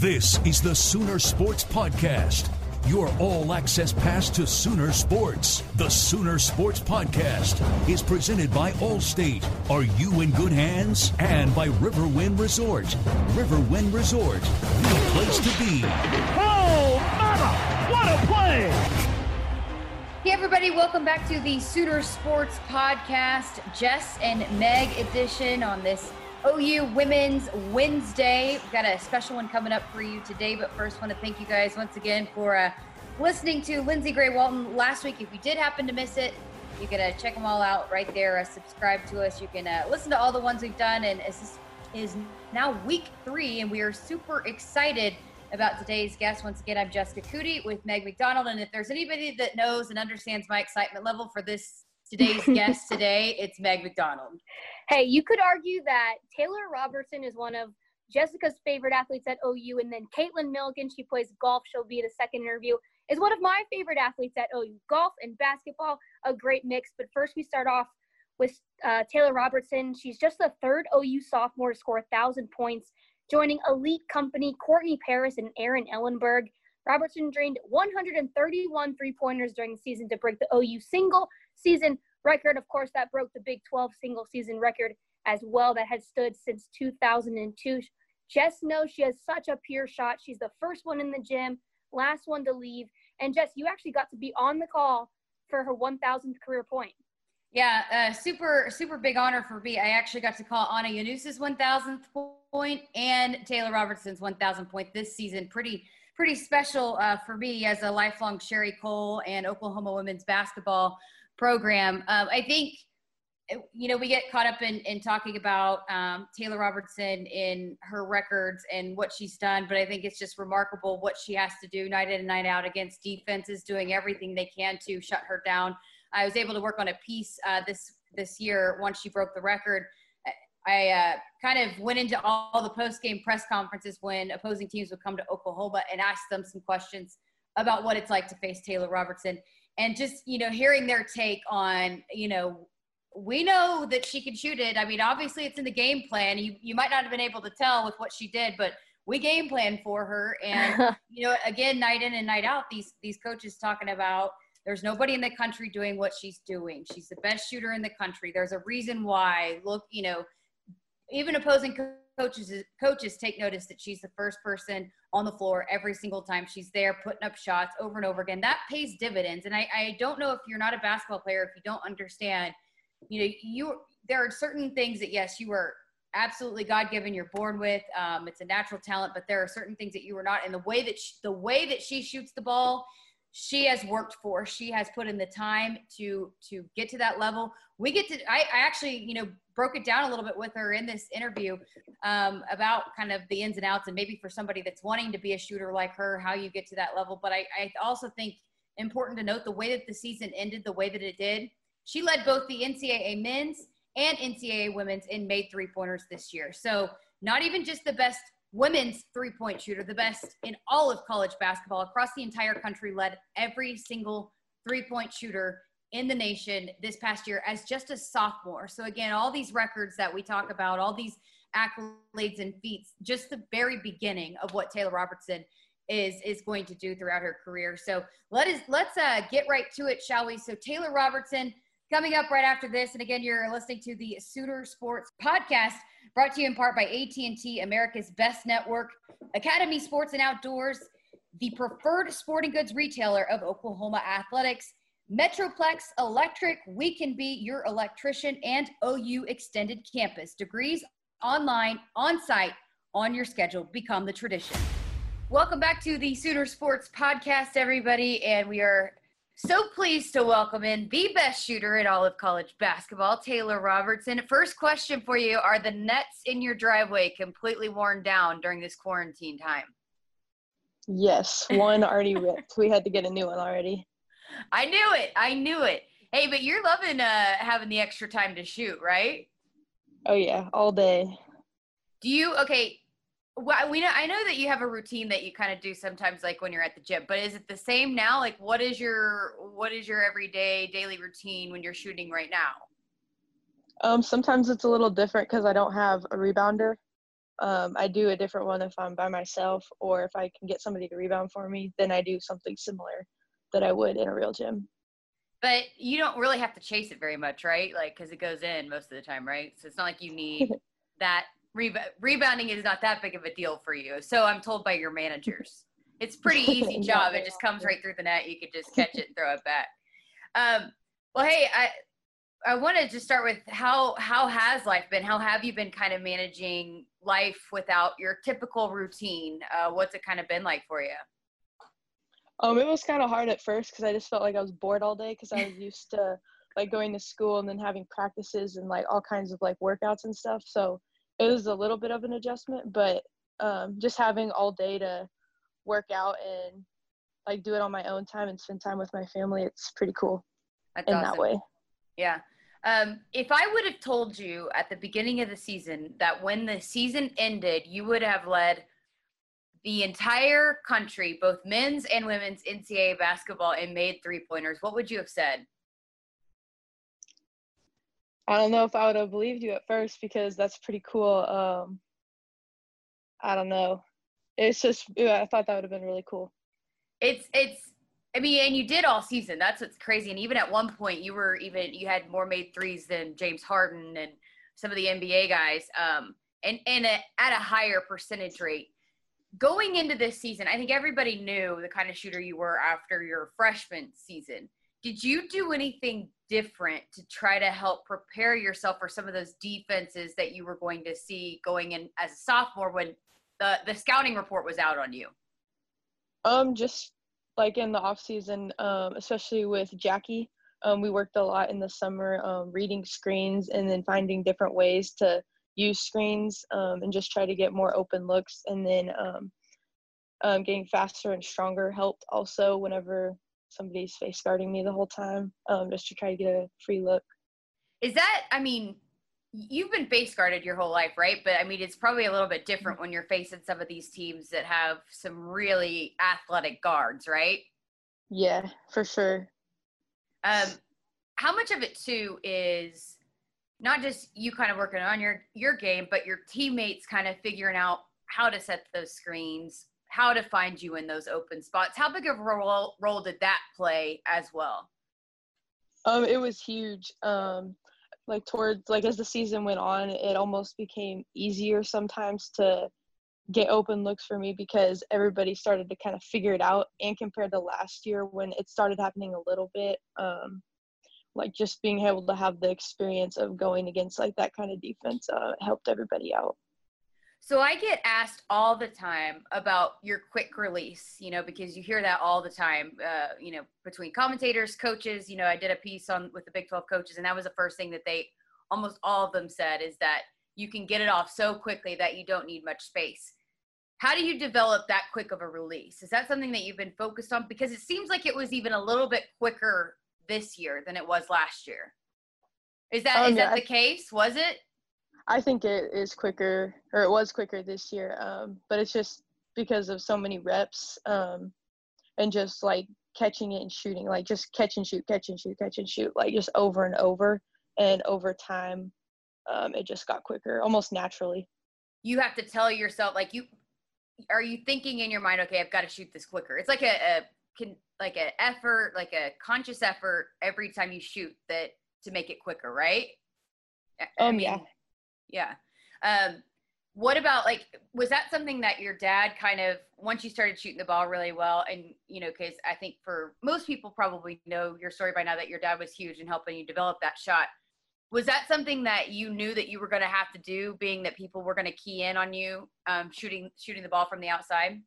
This is the Sooner Sports Podcast, your all access pass to Sooner Sports. The Sooner Sports Podcast is presented by Allstate. Are you in good hands? And by Riverwind Resort. Riverwind Resort, the place to be. Oh, mama! What a play! Hey, everybody, welcome back to the Sooner Sports Podcast, Jess and Meg edition on this OU Women's Wednesday. We've got a special one coming up for you today, but first, want to thank you guys once again for uh, listening to Lindsey Gray Walton last week. If you did happen to miss it, you can uh, check them all out right there. Uh, subscribe to us. You can uh, listen to all the ones we've done, and this is now week three, and we are super excited about today's guest. Once again, I'm Jessica Cootie with Meg McDonald, and if there's anybody that knows and understands my excitement level for this today's guest today, it's Meg McDonald. Hey, you could argue that Taylor Robertson is one of Jessica's favorite athletes at OU, and then Caitlin Milligan, she plays golf. She'll be the second interview, is one of my favorite athletes at OU. Golf and basketball, a great mix. But first, we start off with uh, Taylor Robertson. She's just the third OU sophomore to score a thousand points, joining elite company Courtney Paris and Aaryn Ellenberg. Robertson drained 131 three pointers during the season to break the OU single season record. Of course, that broke the Big 12 single season record as well that had stood since 2002. Jess knows she has such a pure shot. She's the first one in the gym, last one to leave. And Jess, you actually got to be on the call for her 1,000th career point. Yeah, uh, super, super big honor for me. I actually got to call Anna Llanusa's 1,000th point and Taylor Robertson's 1,000 point this season. Pretty, pretty special uh, for me as a lifelong Sherri Coale and Oklahoma women's basketball program. Um, I think, you know, we get caught up in, in talking about um, Taylor Robertson in her records and what she's done, but I think it's just remarkable what she has to do night in and night out against defenses, doing everything they can to shut her down. I was able to work on a piece uh, this this year once she broke the record. I uh, kind of went into all the post game press conferences when opposing teams would come to Oklahoma and ask them some questions about what it's like to face Taylor Robertson and just you know hearing their take on you know we know that she can shoot it. I mean obviously it's in the game plan. You, you might not have been able to tell with what she did but we game plan for her. And you know again night in and night out these these coaches talking about there's nobody in the country doing what she's doing. She's the best shooter in the country. There's a reason why. Look you know even opposing coaches coaches take notice that she's the first person on the floor every single time she's there putting up shots over and over again. That pays dividends. And I, I don't know if you're not a basketball player if you don't understand you know you there are certain things that yes you are absolutely god-given you're born with um, it's a natural talent but there are certain things that you are not. And the way that she, the way that she shoots the ball she has worked for. She has put in the time to to get to that level. We get to. I, I actually, you know, broke it down a little bit with her in this interview um, about kind of the ins and outs, and maybe for somebody that's wanting to be a shooter like her, how you get to that level. But I, I also think important to note the way that the season ended, the way that it did. She led both the NCAA men's and NCAA women's in made three pointers this year. So not even just the best women's three point shooter, the best in all of college basketball across the entire country, led every single three point shooter in the nation this past year as just a sophomore. So, again, all these records that we talk about, all these accolades and feats, just the very beginning of what Taylor Robertson is is going to do throughout her career. So let us let's uh, get right to it, shall we? So Taylor Robertson coming up right after this, and again, you're listening to the Sooner Sports Podcast. Brought to you in part by AT&T, America's best network, Academy Sports and Outdoors, the preferred sporting goods retailer of Oklahoma Athletics, Metroplex Electric, we can be your electrician, and OU Extended Campus. Degrees online, on site, on your schedule. Become the tradition. Welcome back to the Sooner Sports Podcast, everybody. And we are so pleased to welcome in the best shooter in all of college basketball, Taylor Robertson. First question for you Are the nets in your driveway completely worn down during this quarantine time? Yes, one already ripped. We had to get a new one already. I knew it. I knew it. Hey, but you're loving uh, having the extra time to shoot, right? Oh, yeah, all day. Do you, okay, well, we know I know that you have a routine that you kind of do sometimes, like when you're at the gym. But is it the same now? Like, what is your what is your everyday daily routine when you're shooting right now? Um, sometimes it's a little different because I don't have a rebounder. Um, I do a different one if I'm by myself, or if I can get somebody to rebound for me. Then I do something similar that I would in a real gym. But you don't really have to chase it very much, right? Like, because it goes in most of the time, right? So it's not like you need that rebounding is not that big of a deal for you. So I'm told by your managers. It's pretty easy job. It just comes right through the net. You could just catch it and throw it back. Um, well, hey, I I wanted to start with how how has life been? How have you been kind of managing life without your typical routine? Uh, what's it kind of been like for you? Um, it was kind of hard at first because I just felt like I was bored all day because I was used to like going to school and then having practices and like all kinds of like workouts and stuff. So it was a little bit of an adjustment, but um, just having all day to work out and like do it on my own time and spend time with my family, it's pretty cool That's in awesome. that way. Yeah. Um, if I would have told you at the beginning of the season that when the season ended, you would have led the entire country, both men's and women's NCAA basketball, and made three pointers, what would you have said? I don't know if I would have believed you at first because that's pretty cool. Um, I don't know. It's just I thought that would have been really cool. It's it's I mean, and you did all season. That's what's crazy. And even at one point, you were even you had more made threes than James Harden and some of the NBA guys, um, and and a, at a higher percentage rate. Going into this season, I think everybody knew the kind of shooter you were after your freshman season. Did you do anything different to try to help prepare yourself for some of those defenses that you were going to see going in as a sophomore when the the scouting report was out on you? Um, just like in the off season, um, especially with Jackie, um, we worked a lot in the summer, um, reading screens and then finding different ways to use screens um, and just try to get more open looks. And then um, um, getting faster and stronger helped also whenever somebody's face guarding me the whole time um, just to try to get a free look. Is that, I mean, you've been face guarded your whole life, right? But I mean, it's probably a little bit different when you're facing some of these teams that have some really athletic guards, right? Yeah, for sure. Um, how much of it too is not just you kind of working on your your game, but your teammates kind of figuring out how to set those screens, how to find you in those open spots. How big of a role, role did that play as well? Um, it was huge. Um, like towards like as the season went on, it almost became easier sometimes to get open looks for me because everybody started to kind of figure it out. And compared to last year when it started happening a little bit, um, like just being able to have the experience of going against like that kind of defense uh, helped everybody out. So I get asked all the time about your quick release, you know, because you hear that all the time, uh, you know, between commentators, coaches. You know, I did a piece on with the Big 12 coaches, and that was the first thing that they, almost all of them said, is that you can get it off so quickly that you don't need much space. How do you develop that quick of a release? Is that something that you've been focused on? Because it seems like it was even a little bit quicker this year than it was last year. Is that Um, is that the case? Was it? I think it is quicker, or it was quicker this year. Um, but it's just because of so many reps, um, and just like catching it and shooting, like just catch and shoot, catch and shoot, catch and shoot, like just over and over. And over time, um, it just got quicker, almost naturally. you have to tell yourself like you are you thinking in your mind okay i've got to shoot this quicker it's like a, a can like an effort like a conscious effort every time you shoot that to make it quicker right I- Um, yeah. Yeah. Um what about like was that something that your dad kind of once you started shooting the ball really well and you know because i think for most people probably know your story by now that your dad was huge in helping you develop that shot was that something that you knew that you were going to have to do being that people were going to key in on you um, shooting shooting the ball from the outside?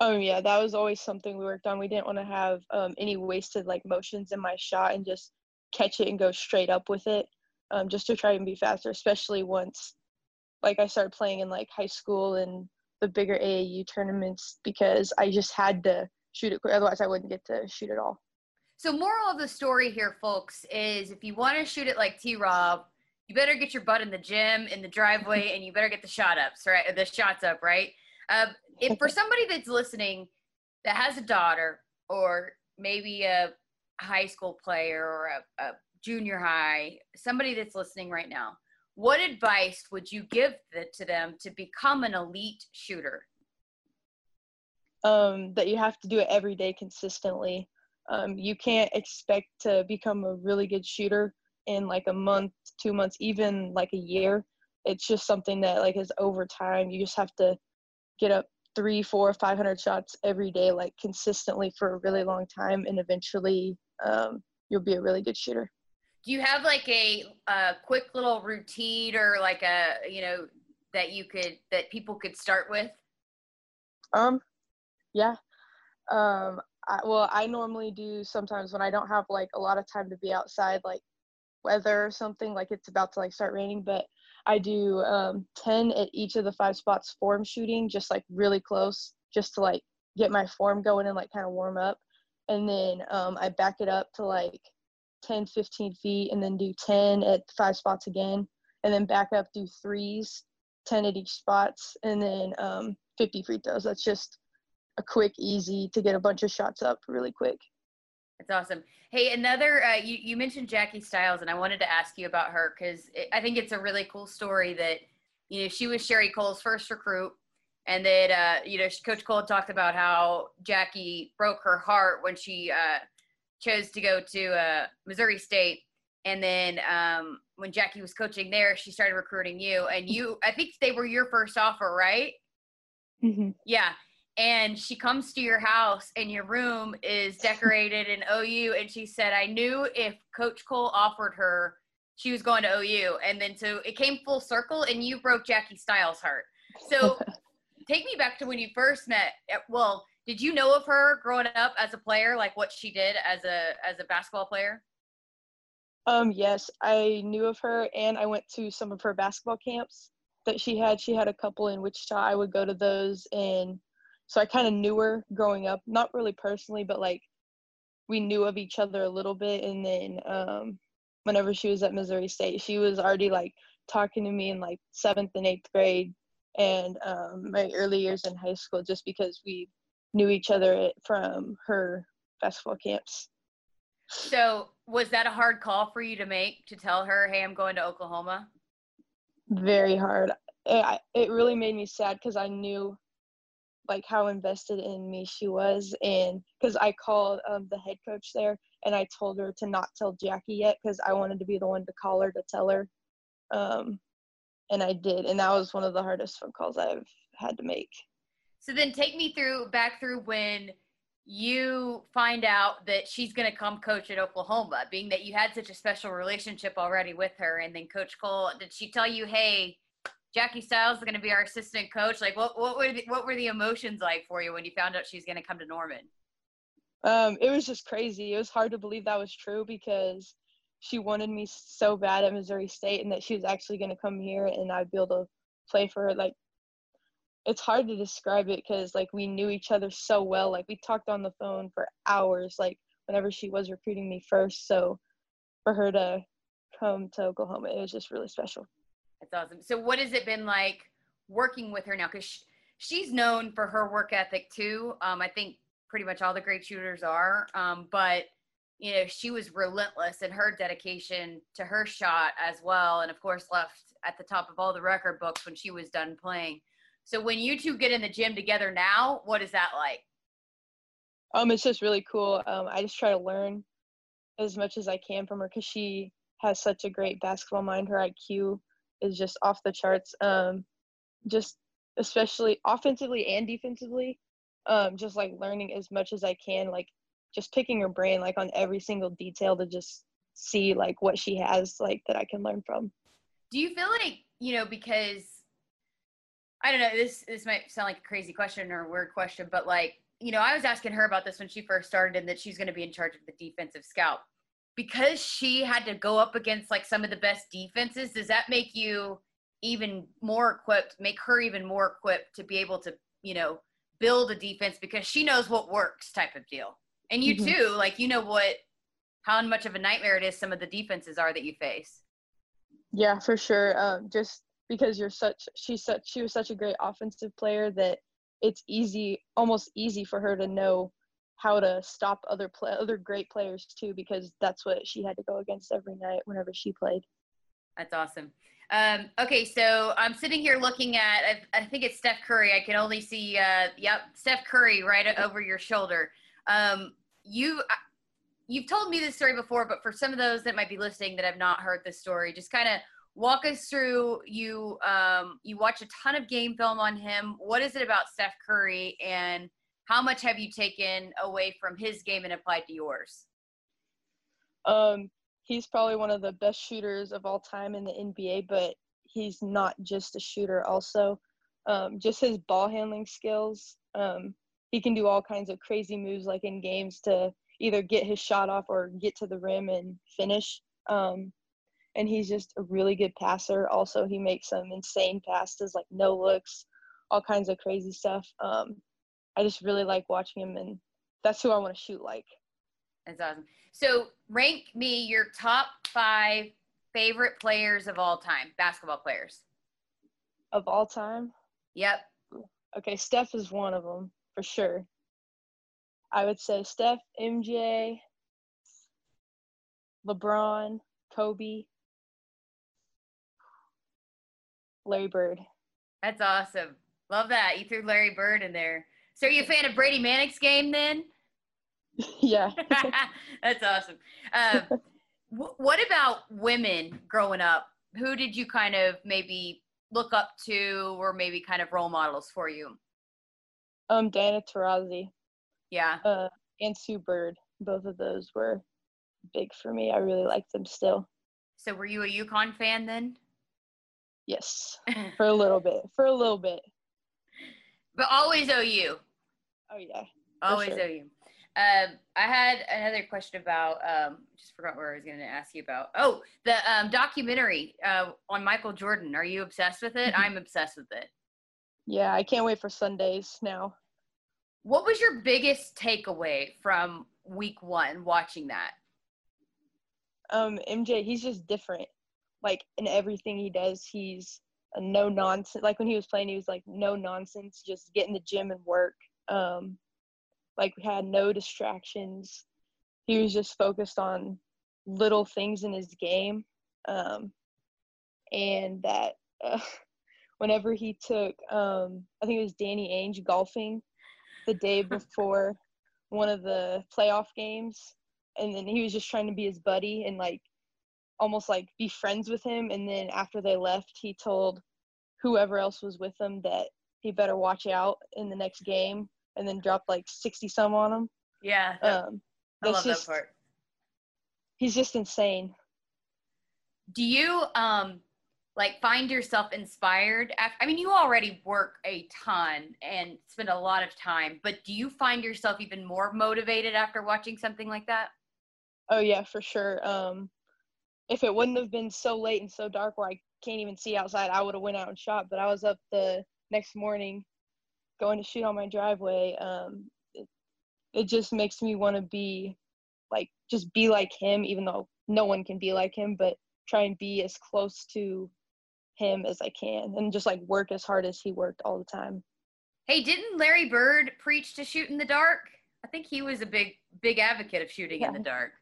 Oh yeah, that was always something we worked on. We didn't want to have um, any wasted like motions in my shot and just catch it and go straight up with it, um, just to try and be faster. Especially once, like I started playing in like high school and the bigger AAU tournaments because I just had to shoot it. Otherwise, I wouldn't get to shoot at all. so moral of the story here folks is if you want to shoot it like t-rob you better get your butt in the gym in the driveway and you better get the shot ups right the shots up right uh, if for somebody that's listening that has a daughter or maybe a high school player or a, a junior high somebody that's listening right now what advice would you give th- to them to become an elite shooter um, that you have to do it every day consistently. Um, you can't expect to become a really good shooter in like a month, two months, even like a year. It's just something that like is over time. You just have to get up three, four, five hundred shots every day, like consistently for a really long time, and eventually um, you'll be a really good shooter. Do you have like a, a quick little routine or like a you know that you could that people could start with Um, yeah. Um, I, well, I normally do sometimes when I don't have like a lot of time to be outside, like weather or something, like it's about to like start raining, but I do um 10 at each of the five spots form shooting, just like really close, just to like get my form going and like kind of warm up. And then um, I back it up to like 10, 15 feet and then do 10 at five spots again. And then back up, do threes, 10 at each spots, and then um, 50 free throws. That's just a quick, easy to get a bunch of shots up really quick. That's awesome. Hey, another uh, you you mentioned Jackie Stiles, and I wanted to ask you about her because I think it's a really cool story that you know she was Sherri Coale's first recruit, and that uh, you know Coach Coale talked about how Jackie broke her heart when she uh, chose to go to uh, Missouri State, and then um, when Jackie was coaching there, she started recruiting you, and you I think they were your first offer, right? Mm-hmm. Yeah. And she comes to your house and your room is decorated in OU. And she said, I knew if Coach Coale offered her, she was going to OU. And then so it came full circle and you broke Jackie Stiles' heart. So take me back to when you first met. Well, did you know of her growing up as a player, like what she did as a as a basketball player? Um, yes, I knew of her, and I went to some of her basketball camps that she had. She had a couple in Wichita. I would go to those, and so I kind of knew her growing up. Not really personally, but like we knew of each other a little bit. And then um, whenever she was at Missouri State, she was already like talking to me in like seventh and eighth grade, and um, my early years in high school, just because we knew each other from her basketball camps. So was that a hard call for you to make to tell her, hey, I'm going to Oklahoma? very hard. It, I- it really made me sad because I knew like how invested in me she was, and because I called um, the head coach there and I told her to not tell Jackie yet because I wanted to be the one to call her to tell her, um, and I did, and that was one of the hardest phone calls I've had to make. So then take me through back through when you find out that she's going to come coach at Oklahoma, being that you had such a special relationship already with her. And then Coach Coale, did she tell you, hey, Jackie Stiles is going to be our assistant coach. Like, what what were the, what were the emotions like for you when you found out she's going to come to Norman? Um, it was just crazy. It was hard to believe that was true because she wanted me so bad at Missouri State and that she was actually going to come here and I'd be able to play for her. Like, it's hard to describe it because like we knew each other so well. Like we talked on the phone for hours. Like whenever she was recruiting me first. So for her to come to Oklahoma, it was just really special. That's awesome. So what has it been like working with her now? Because she, she's known for her work ethic too. Um, I think pretty much all the great shooters are. Um, but you know, she was relentless in her dedication to her shot as well, and of course left at the top of all the record books when she was done playing. So when you two get in the gym together now, what is that like? Um, it's just really cool. Um, I just try to learn as much as I can from her because she has such a great basketball mind. Her IQ is just off the charts. Um, just especially offensively and defensively. Um, just like learning as much as I can, like just picking her brain like on every single detail to just see like what she has like that I can learn from. Do you feel like you know because I don't know this this might sound like a crazy question or a weird question, but like you know I was asking her about this when she first started and that she's going to be in charge of the defensive scout because she had to go up against like some of the best defenses. Does that make you even more equipped? Make her even more equipped to be able to you know build a defense because she knows what works type of deal. And you mm-hmm. too, like you know what how much of a nightmare it is some of the defenses are that you face. Yeah, for sure. Um, just because you're such she's such she was such a great offensive player that it's easy almost easy for her to know how to stop other play other great players too because that's what she had to go against every night whenever she played. That's awesome. Um, okay, so I'm sitting here looking at I, I, think it's Steph Curry. I can only see uh, yep Steph Curry right over your shoulder. Um, you you've told me this story before, but for some of those that might be listening that have not heard this story, just kind of walk us through. You um, you watch a ton of game film on him. What is it about Steph Curry, and how much have you taken away from his game and applied to yours? Um, he's probably one of the best shooters of all time in the NBA, but he's not just a shooter. Also, um, just his ball handling skills. Um, he can do all kinds of crazy moves, like in games, to either get his shot off or get to the rim and finish. And he's just a really good passer. Also, he makes some insane passes, like no looks, all kinds of crazy stuff. Um, I just really like watching him, and that's who I want to shoot like. That's awesome. So, rank me your top five favorite players of all time, basketball players. Of all time? Yep. Okay, Steph is one of them for sure. I would say Steph, MJ, LeBron, Kobe, Larry Bird. That's awesome. Love that. You threw Larry Bird in there. So are you a fan of Brady Manek's game then? yeah. That's awesome. Um, what about women growing up? Who did you kind of maybe look up to or maybe kind of role models for you? Um, Diana Taurasi. Yeah. Uh, and Sue Bird. Both of those were big for me. I really like them still. So were you a UConn fan then? Yes, for a little bit. For a little bit. But always OU. Oh yeah. Always sure. OU. Um, I had another question about. Um, just forgot where I was going to ask you about. Oh, the um, documentary uh, on Michael Jordan. Are you obsessed with it? I'm obsessed with it. Yeah, I can't wait for Sundays now. What was your biggest takeaway from week one watching that? Um, MJ, he's just different. Like in everything he does, he's a no nonsense. Like when he was playing, he was like no nonsense, just get in the gym and work. Um, like we had no distractions. He was just focused on little things in his game. Um, and that uh, whenever he took, um, I think it was Danny Ainge golfing the day before one of the playoff games, and then he was just trying to be his buddy and like almost like be friends with him. And then after they left, he told whoever else was with him that he better watch out in the next game, and then dropped like sixty some on him. Yeah, that, um, I love just, that part. He's just insane. Do you um like find yourself inspired after, i mean you already work a ton and spend a lot of time but do you find yourself even more motivated after watching something like that Oh yeah, for sure. Um, if it wouldn't have been so late and so dark where I can't even see outside, I would have went out and shot. But I was up the next morning, going to shoot on my driveway. Um, it, it just makes me want to be, like, just be like him, even though no one can be like him. But try and be as close to him as I can, and just like work as hard as he worked all the time. hey didn't larry bird preach to shoot in the dark i think he was a big big advocate of shooting in the dark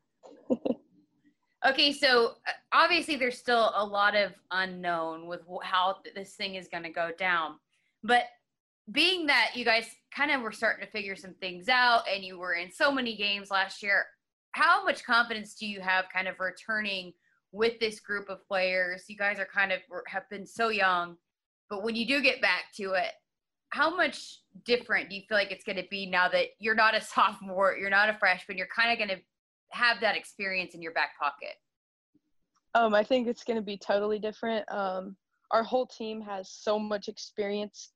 okay so uh, obviously there's still a lot of unknown with how th- this thing is going to go down. But being that you guys kind of were starting to figure some things out and you were in so many games last year how much confidence do you have kind of returning with this group of players? You guys are kind of have been so young but when you do get back to it how much different do you feel like it's going to be now that you're not a sophomore you're not a freshman you're kind of going to have that experience in your back pocket Um, I think it's going to be totally different. Um, our whole team has so much experience,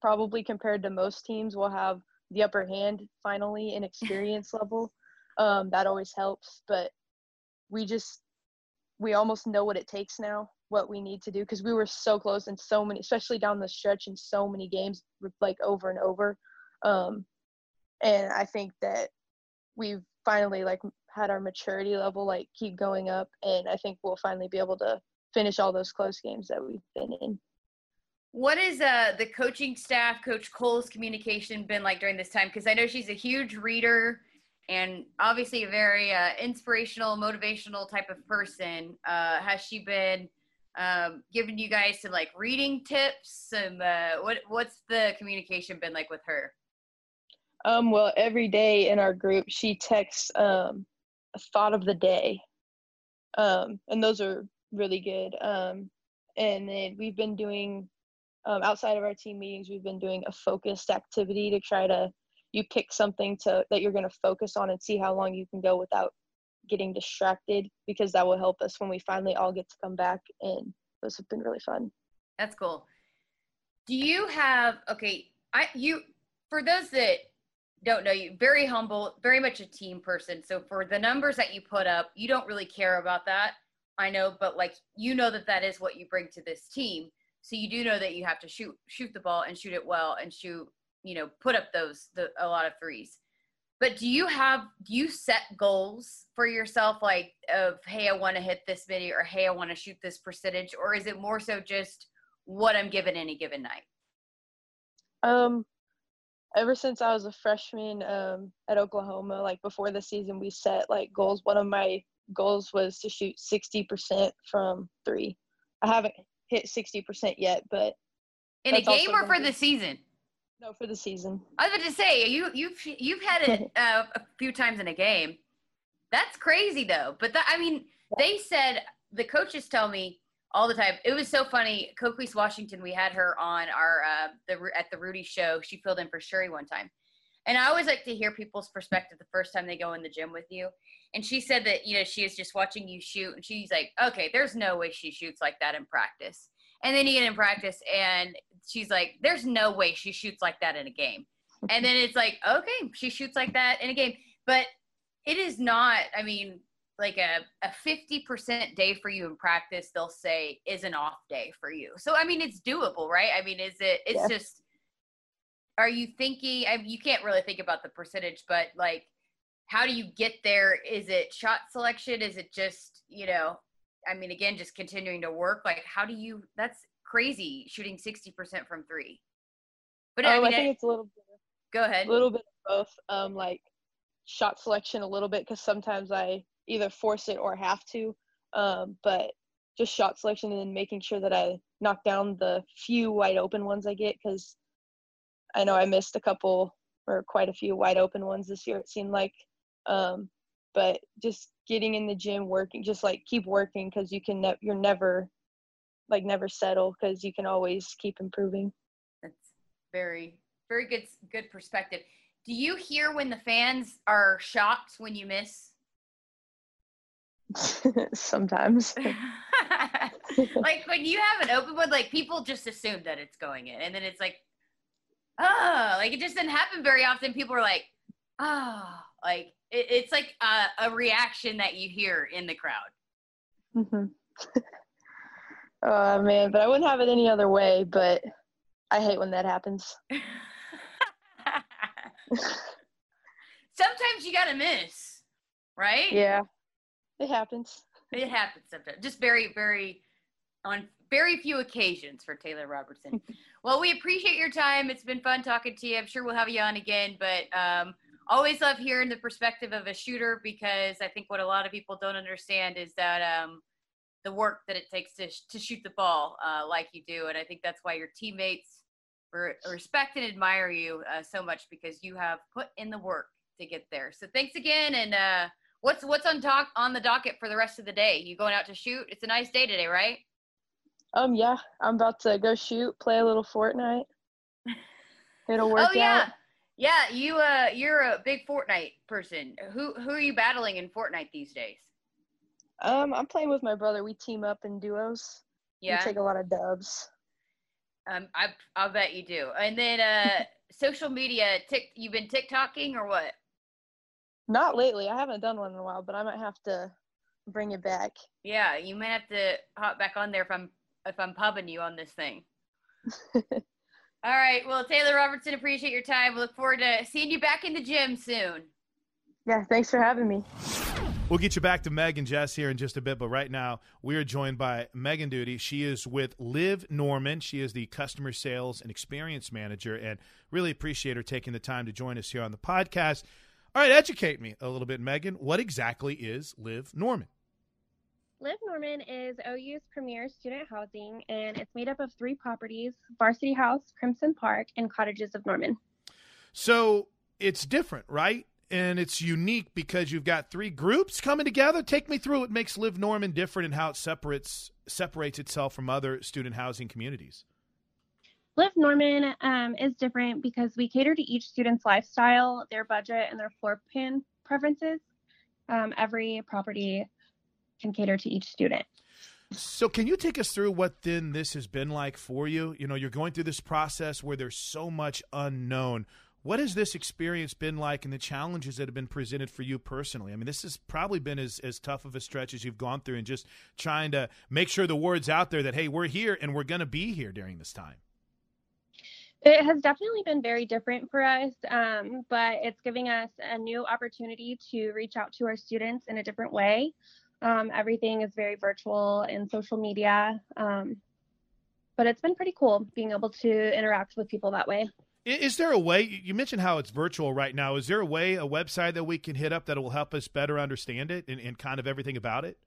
probably compared to most teams. We'll have the upper hand finally in experience level. Um, that always helps, but we just we almost know what it takes now, what we need to do, because we were so close in so many, especially down the stretch in so many games, like over and over. Um, and I think that we've finally like had our maturity level like keep going up and i think we'll finally be able to finish all those close games that we've been in. What is uh, the coaching staff coach coale's communication been like during this time? Because i know she's a huge reader and obviously a very uh, inspirational motivational type of person. Uh, has she been um, giving you guys some like reading tips? Some uh, what what's the communication been like with her? Um well every day in our group she texts um a thought of the day um and those are really good um and then we've been doing um, outside of our team meetings we've been doing a focused activity to try to you pick something to that you're going to focus on and see how long you can go without getting distracted because that will help us when we finally all get to come back and those have been really fun That's cool. Do you have okay? I you for those that don't know you, very humble, very much a team person. So for the numbers that you put up, you don't really care about that. I know, but like you know that that is what you bring to this team. So you do know that you have to shoot shoot the ball and shoot it well and shoot you know put up those the, a lot of threes. But do you have do you set goals for yourself like of hey I want to hit this many or hey I want to shoot this percentage or is it more so just what I'm given any given night? Um, ever since I was a freshman um, at Oklahoma, like before the season, we set like goals. One of my goals was to shoot 60% from three. I haven't hit 60% yet, but In a game or for be- the season? no, for the season. I was about to say you you've you've had it uh, a few times in a game. That's crazy though. But that, I mean, they said the coaches tell me all the time. It was so funny. Coquese Washington, we had her on our uh, the at the Rudy show. She filled in for Sherri one time, and I always like to hear people's perspective the first time they go in the gym with you. And she said that you know she is just watching you shoot, and she's like, okay, there's no way she shoots like that in practice. And then you get in practice, and she's like, there's no way she shoots like that in a game. And then it's like, okay, she shoots like that in a game, but it is not. I mean, like a a fifty percent day for you in practice, they'll say is an off day for you. So I mean, it's doable, right? I mean, is it? It's just. Are you thinking? I mean, you can't really think about the percentage, but like, how do you get there? Is it shot selection? Is it just you know? I mean, again, just continuing to work. Like, how do you? That's crazy, shooting sixty percent from three. But I Um, mean, I think I- it's a little bit, go ahead. a little bit of both. Um, like shot selection a little bit because sometimes I either force it or have to. Um, but just shot selection and then making sure that I knock down the few wide open ones I get because I know I missed a couple or quite a few wide open ones this year. It seemed like, um, but just getting in the gym, working, just like keep working because you can ne- you're never like never settle because you can always keep improving. That's very, very good, good perspective. Do you hear when the fans are shocked when you miss? Sometimes. like when you have an open one, like people just assume that it's going in, and then it's like, oh, like it just didn't happen very often. People are like, oh, like it, it's like a, a, reaction that you hear in the crowd. Mm-hmm. oh man, but I wouldn't have it any other way. But I hate when that happens. Sometimes you gotta miss, right? Yeah, it happens. It happens sometimes. Just very, very on very few occasions for Taylor Robertson. well, we appreciate your time. It's been fun talking to you. I'm sure we'll have you on again, but um, always love hearing the perspective of a shooter because I think what a lot of people don't understand is that um, the work that it takes to, to shoot the ball uh, like you do. And I think that's why your teammates respect and admire you uh, so much because you have put in the work to get there. So thanks again. And uh, what's what's on talk on the docket for the rest of the day? You going out to shoot? It's a nice day today, right? Um, yeah, I'm about to go shoot, play a little Fortnite. It'll work out. oh yeah, out. yeah. You uh, you're a big Fortnite person. Who who are you battling in Fortnite these days? Um, I'm playing with my brother. We team up in duos. Yeah. We take a lot of dubs. Um, I I'll bet you do. And then uh, social media. Tick, you've been TikToking or what? Not lately. I haven't done one in a while, but I might have to bring it back. Yeah, you might have to hop back on there if I'm if I'm pubbing you on this thing. All right. Well, Taylor Robertson, appreciate your time. We look forward to seeing you back in the gym soon. Yeah, thanks for having me. We'll get you back to Meg and Jess here in just a bit, but right now we are joined by Megan Duty. She is with Liv Norman. She is the customer sales and experience manager, and really appreciate her taking the time to join us here on the podcast. All right, educate me a little bit, Megan. What exactly is Liv Norman? Liv Norman is OU's premier student housing, and it's made up of three properties Varsity House, Crimson Park, and Cottages of Norman. So it's different, right? And it's unique because you've got three groups coming together. Take me through what makes Liv Norman different and how it separates separates itself from other student housing communities. Liv Norman um, is different because we cater to each student's lifestyle, their budget, and their floor plan preferences. Um, every property can cater to each student. So, can you take us through what then this has been like for you? You know, you're going through this process where there's so much unknown. What has this experience been like and the challenges that have been presented for you personally? I mean, this has probably been as, as tough of a stretch as you've gone through and just trying to make sure the word's out there that, hey, we're here and we're going to be here during this time. It has definitely been very different for us, um, but it's giving us a new opportunity to reach out to our students in a different way. Um, everything is very virtual and social media. Um, but it's been pretty cool being able to interact with people that way. Is there a way you mentioned how it's virtual right now? Is there a way, a website that we can hit up that will help us better understand it and, and kind of everything about it?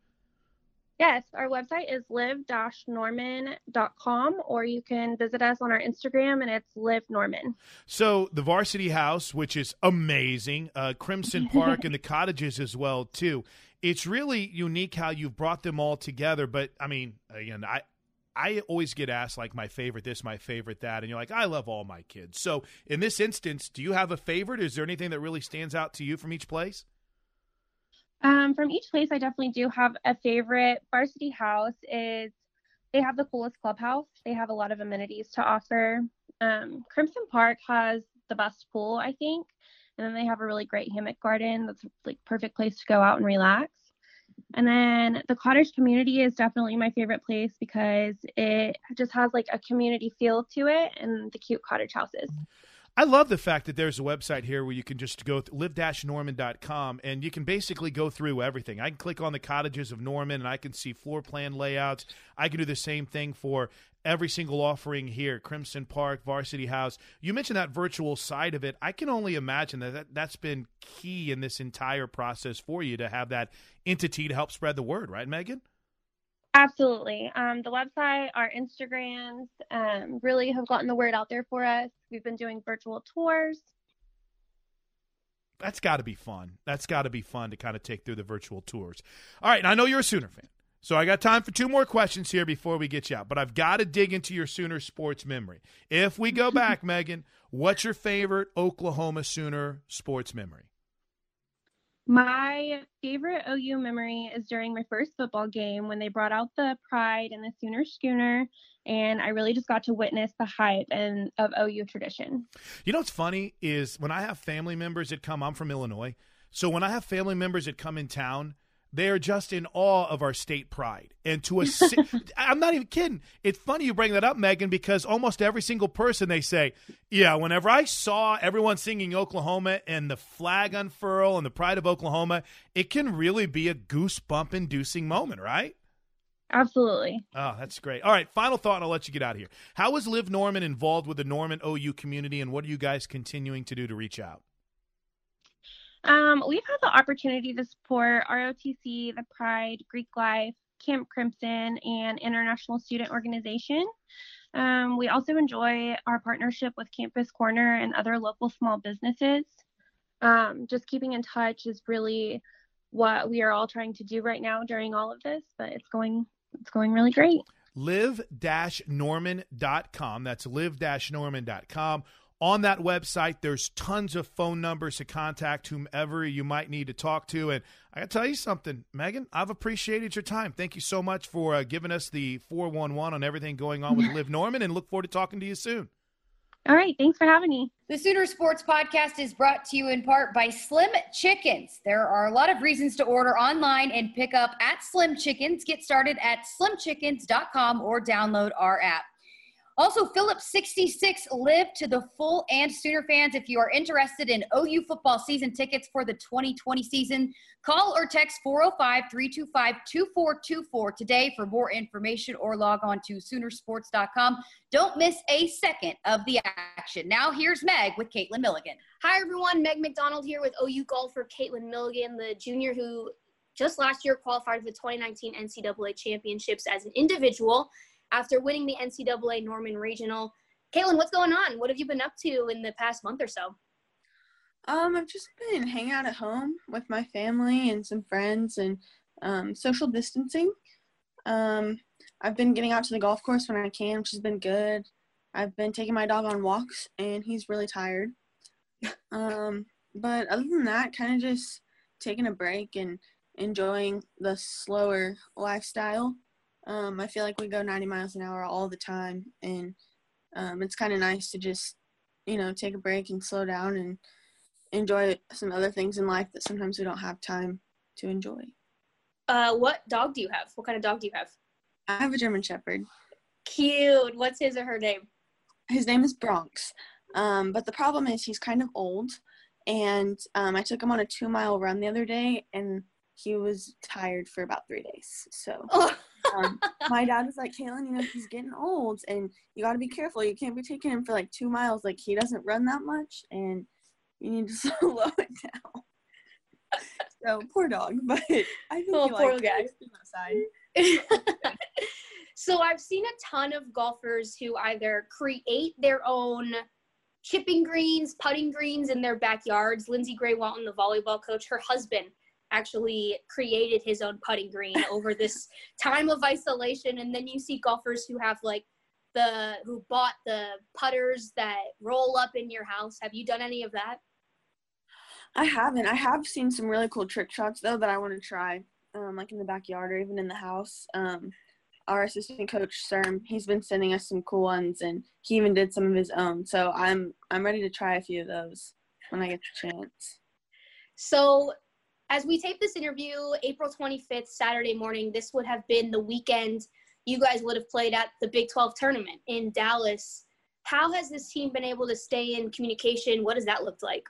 Yes, our website is liv-norman.com or you can visit us on our Instagram and it's live norman. So the Varsity House, which is amazing, uh, Crimson Park and the cottages as well too it's really unique how you've brought them all together. But I mean, again, I I always get asked like my favorite this, my favorite that, and you're like, I love all my kids. So in this instance, do you have a favorite? Is there anything that really stands out to you from each place? Um, from each place, I definitely do have a favorite. Varsity House is they have the coolest clubhouse. They have a lot of amenities to offer. Um, Crimson Park has the best pool, I think. And then they have a really great hammock garden that's like perfect place to go out and relax. And then the cottage community is definitely my favorite place because it just has like a community feel to it and the cute cottage houses. I love the fact that there's a website here where you can just go liv-norman.com and you can basically go through everything. I can click on the cottages of Norman and I can see floor plan layouts. I can do the same thing for every single offering here Crimson Park, Varsity House. You mentioned that virtual side of it. I can only imagine that, that that's been key in this entire process for you to have that entity to help spread the word, right, Megan? Absolutely. Um, the website, our Instagrams um, really have gotten the word out there for us. We've been doing virtual tours. That's got to be fun. That's got to be fun to kind of take through the virtual tours. All right, and I know you're a Sooner fan. So I got time for two more questions here before we get you out, but I've got to dig into your Sooner sports memory. If we go back, Megan, what's your favorite Oklahoma Sooner sports memory? My favorite OU memory is during my first football game when they brought out the pride and the Sooner schooner, and I really just got to witness the hype and of OU tradition. You know what's funny is when I have family members that come. I'm from Illinois, so when I have family members that come in town, they are just in awe of our state pride. And to a, I'm not even kidding. It's funny you bring that up, Megan, because almost every single person they say, yeah, whenever I saw everyone singing Oklahoma and the flag unfurl and the pride of Oklahoma, it can really be a goosebump inducing moment, right? Absolutely. Oh, that's great. All right, final thought, and I'll let you get out of here. How is Liv Norman involved with the Norman OU community, and what are you guys continuing to do to reach out? Um, we've had the opportunity to support ROTC, the Pride, Greek Life, Camp Crimson, and International Student Organization. Um, we also enjoy our partnership with Campus Corner and other local small businesses. Um, just keeping in touch is really what we are all trying to do right now during all of this, but it's going it's going really great. Live-norman.com. That's liv-norman.com on that website, there's tons of phone numbers to contact whomever you might need to talk to. And I got to tell you something, Megan, I've appreciated your time. Thank you so much for uh, giving us the 411 on everything going on with Liv Norman and look forward to talking to you soon. All right. Thanks for having me. The Sooner Sports Podcast is brought to you in part by Slim Chickens. There are a lot of reasons to order online and pick up at Slim Chickens. Get started at slimchickens.com or download our app. Also, Phillips 66 live to the full and Sooner fans. If you are interested in OU football season tickets for the 2020 season, call or text 405 325 2424 today for more information or log on to Soonersports.com. Don't miss a second of the action. Now, here's Meg with Caitlin Milligan. Hi, everyone. Meg McDonald here with OU golfer Caitlin Milligan, the junior who just last year qualified for the 2019 NCAA championships as an individual after winning the NCAA Norman Regional. Caitlin, what's going on? What have you been up to in the past month or so? Um, I've just been hanging out at home with my family and some friends and um, social distancing. Um, I've been getting out to the golf course when I can, which has been good. I've been taking my dog on walks, and he's really tired. Um, but other than that, kind of just taking a break and enjoying the slower lifestyle. Um, I feel like we go 90 miles an hour all the time, and um, it's kind of nice to just, you know, take a break and slow down and enjoy some other things in life that sometimes we don't have time to enjoy. Uh, what dog do you have? What kind of dog do you have? I have a German Shepherd. Cute. What's his or her name? His name is Bronx. Um, but the problem is he's kind of old, and um, I took him on a two mile run the other day, and he was tired for about three days. So um, my dad was like, Kaylin, you know, he's getting old and you got to be careful. You can't be taking him for like two miles. Like he doesn't run that much and you need to slow it down. so poor dog, but I think oh, he poor guy. outside. so I've seen a ton of golfers who either create their own chipping greens, putting greens in their backyards. Lindsey Gray Walton, the volleyball coach, her husband actually created his own putting green over this time of isolation and then you see golfers who have like the who bought the putters that roll up in your house have you done any of that I haven't. I have seen some really cool trick shots though that I want to try, um, like in the backyard or even in the house. Um, our assistant coach Serm, he's been sending us some cool ones, and he even did some of his own. So I'm I'm ready to try a few of those when I get the chance. so as we tape this interview april 25th saturday morning this would have been the weekend you guys would have played at the big 12 tournament in dallas how has this team been able to stay in communication what does that look like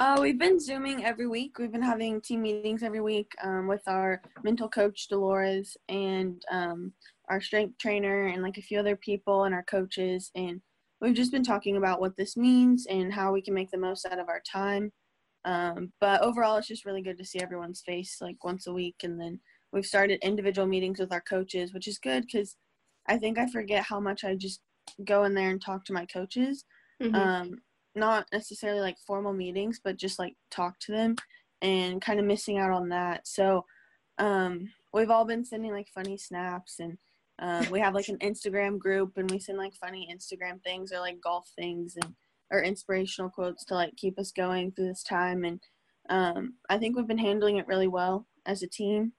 Uh, we've been zooming every week. We've been having team meetings every week um, with our mental coach Dolores and um, our strength trainer and like a few other people and our coaches. And we've just been talking about what this means and how we can make the most out of our time. Um, but overall, it's just really good to see everyone's face like once a week. And then we've started individual meetings with our coaches, which is good because I think I forget how much I just go in there and talk to my coaches. Mhm. Um, not necessarily like formal meetings, but just like talk to them and kind of missing out on that. So um, we've all been sending like funny snaps and um, we have like an Instagram group and we send like funny Instagram things or like golf things and or inspirational quotes to like keep us going through this time and um, I think we've been handling it really well as a team.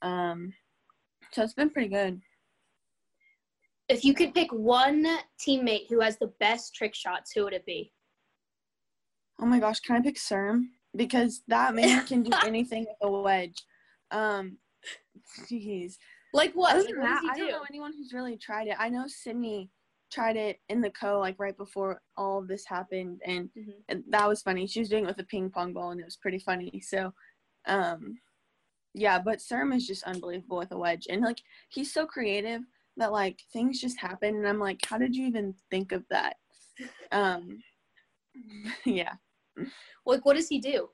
Um, so it's been pretty good. If you could pick one teammate who has the best trick shots, who would it be? Oh my gosh, can I pick Serm? Because that man can do anything with a wedge. Um, jeez. Like what? Other than what does that, he I don't know anyone who's really tried it. I know Sydney tried it in the co like right before all of this happened, and, Mhm. and that was funny. She was doing it with a ping pong ball, and it was pretty funny. So, um, yeah, but Serm is just unbelievable with a wedge, and like he's so creative that like things just happen, and I'm like, how did you even think of that? Um, yeah. Like, what does he do?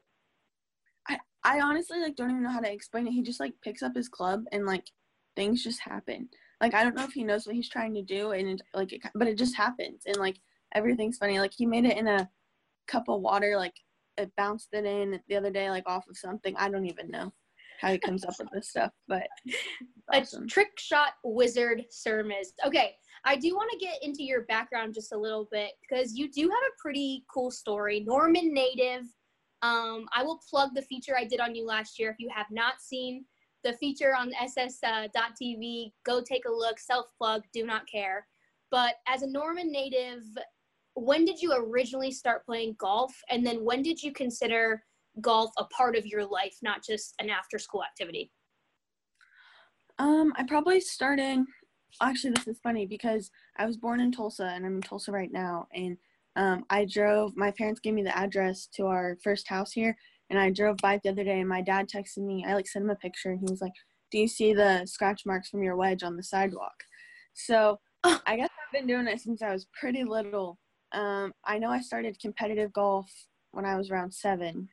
I, I honestly like don't even know how to explain it. He just like picks up his club and like things just happen. Like I don't know if he knows what he's trying to do and it, like it, but it just happens and like everything's funny. Like he made it in a cup of water like it bounced it in the other day like off of something. I don't even know how he comes up with this stuff, but a trick shot wizard Serm is. Okay, I do want to get into your background just a little bit because you do have a pretty cool story. Norman native. Um, I will plug the feature I did on you last year. If you have not seen the feature on ss.tv, go take a look. Self plug, do not care. But as a Norman native, when did you originally start playing golf? And then when did you consider golf a part of your life, not just an after school activity? Um, I probably started. Actually, this is funny because I was born in Tulsa and I'm in Tulsa right now. And um, I drove. My parents gave me the address to our first house here, and I drove by the other day. And my dad texted me. I like sent him a picture, and he was like, "Do you see the scratch marks from your wedge on the sidewalk?" So I guess I've been doing it since I was pretty little. Um, I know I started competitive golf when I was around seven.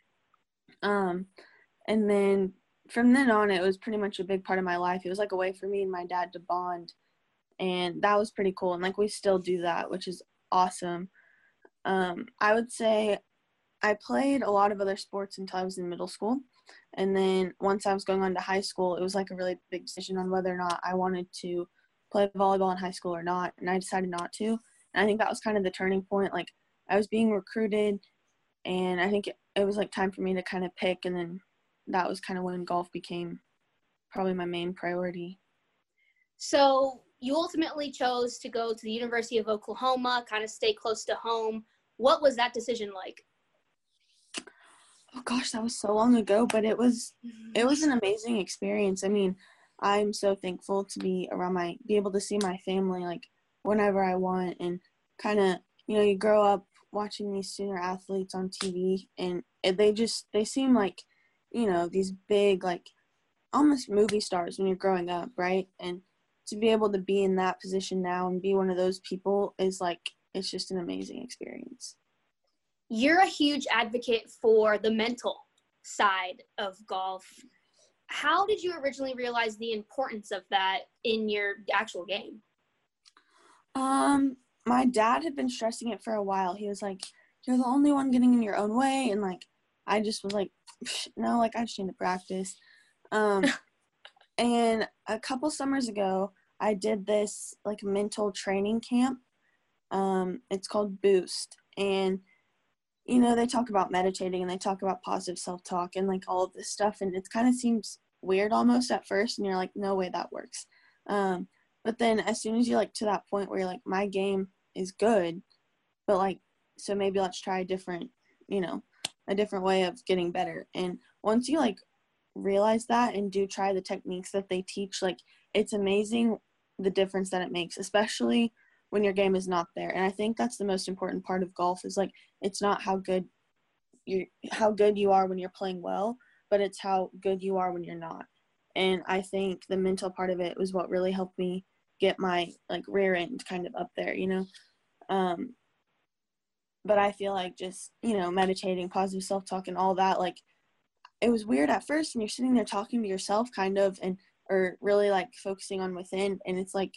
Um, and then from then on, it was pretty much a big part of my life. It was like a way for me and my dad to bond, and that was pretty cool. And like we still do that, which is awesome. Um, I would say I played a lot of other sports until I was in middle school, and then once I was going on to high school, it was like a really big decision on whether or not I wanted to play volleyball in high school or not, and I decided not to. And I think that was kind of the turning point. Like I was being recruited, and I think it, it was like time for me to kind of pick, and then that was kind of when golf became probably my main priority. So you ultimately chose to go to the University of Oklahoma, kind of stay close to home. What was that decision like? Oh gosh, that was so long ago, but it was it was an amazing experience. I mean, I'm so thankful to be around my be able to see my family like whenever I want and kind of, you know, you grow up watching these senior athletes on TV and they just they seem like, you know, these big like almost movie stars when you're growing up, right? And to be able to be in that position now and be one of those people is like it's just an amazing experience. You're a huge advocate for the mental side of golf. How did you originally realize the importance of that in your actual game? Um, my dad had been stressing it for a while. He was like, "You're the only one getting in your own way," and like, I just was like, "No, like I just need to practice." Um, and a couple summers ago, I did this like mental training camp. Um, it's called Boost, and you know they talk about meditating and they talk about positive self-talk and like all of this stuff, and it kind of seems weird almost at first, and you're like, "No way that works." Um, but then as soon as you like to that point where you're like, my game is good, but like, so maybe let's try a different, you know, a different way of getting better. And once you like realize that and do try the techniques that they teach, like it's amazing the difference that it makes, especially when your game is not there. And I think that's the most important part of golf is like it's not how good you how good you are when you're playing well, but it's how good you are when you're not. And I think the mental part of it was what really helped me get my like rear end kind of up there, you know. Um but I feel like just, you know, meditating, positive self-talk and all that like it was weird at first and you're sitting there talking to yourself kind of and or really like focusing on within and it's like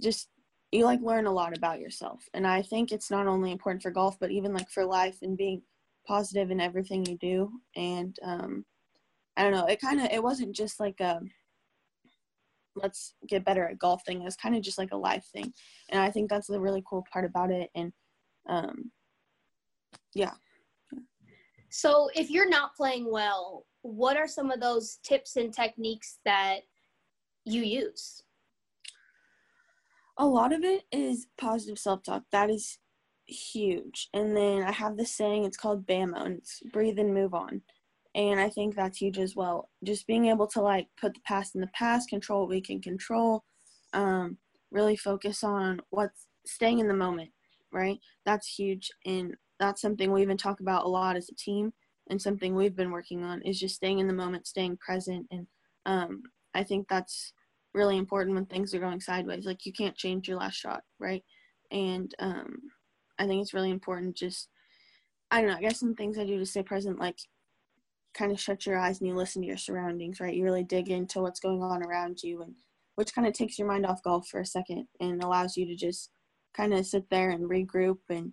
just you like learn a lot about yourself. And i think it's not only important for golf but even like for life and being positive in everything you do. And um i don't know it kind of it wasn't just like a let's get better at golf thing. It was kind of just like a life thing. And i think that's the really cool part about it. And um yeah. So, if you're not playing well, what are some of those tips and techniques that you use? A lot of it is positive self talk. That is huge. And then I have this saying, it's called BAMO, and it's breathe and move on. And I think that's huge as well. Just being able to like put the past in the past, control what we can control, um, really focus on what's staying in the moment, right? That's huge. And that's something we even talk about a lot as a team and something we've been working on is just staying in the moment, staying present. And um, I think that's really important when things are going sideways. Like you can't change your last shot, right? And um, I think it's really important. Just I don't know. I guess some things I do to stay present, like kind of shut your eyes and you listen to your surroundings, right? You really dig into what's going on around you, and which kind of takes your mind off golf for a second and allows you to just kind of sit there and regroup and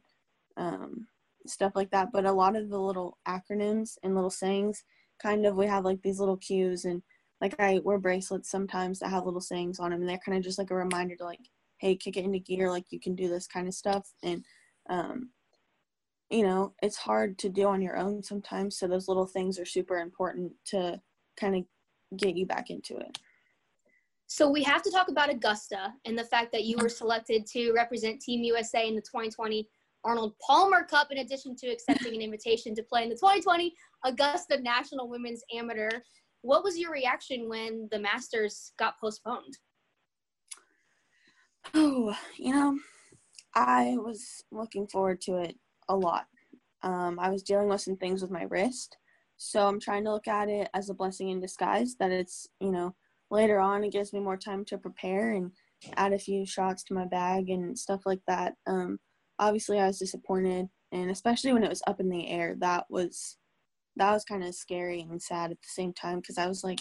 um, stuff like that. But a lot of the little acronyms and little sayings, kind of, we have like these little cues and like I wear bracelets sometimes that have little sayings on them, and they're kind of just like a reminder to like, hey, kick it into gear, like you can do this kind of stuff, and um, you know, it's hard to do on your own sometimes. So those little things are super important to kind of get you back into it. So we have to talk about Augusta and the fact that you were selected to represent Team USA in the 2020 Arnold Palmer Cup, in addition to accepting an invitation to play in the 2020 Augusta National Women's Amateur. What was your reaction when the Masters got postponed? Oh, you know, I was looking forward to it a lot. Um, I was dealing with some things with my wrist, so I'm trying to look at it as a blessing in disguise that it's, you know, later on it gives me more time to prepare and add a few shots to my bag and stuff like that. Um, obviously, I was disappointed, and especially when it was up in the air, that was that was kind of scary and sad at the same time because I was like,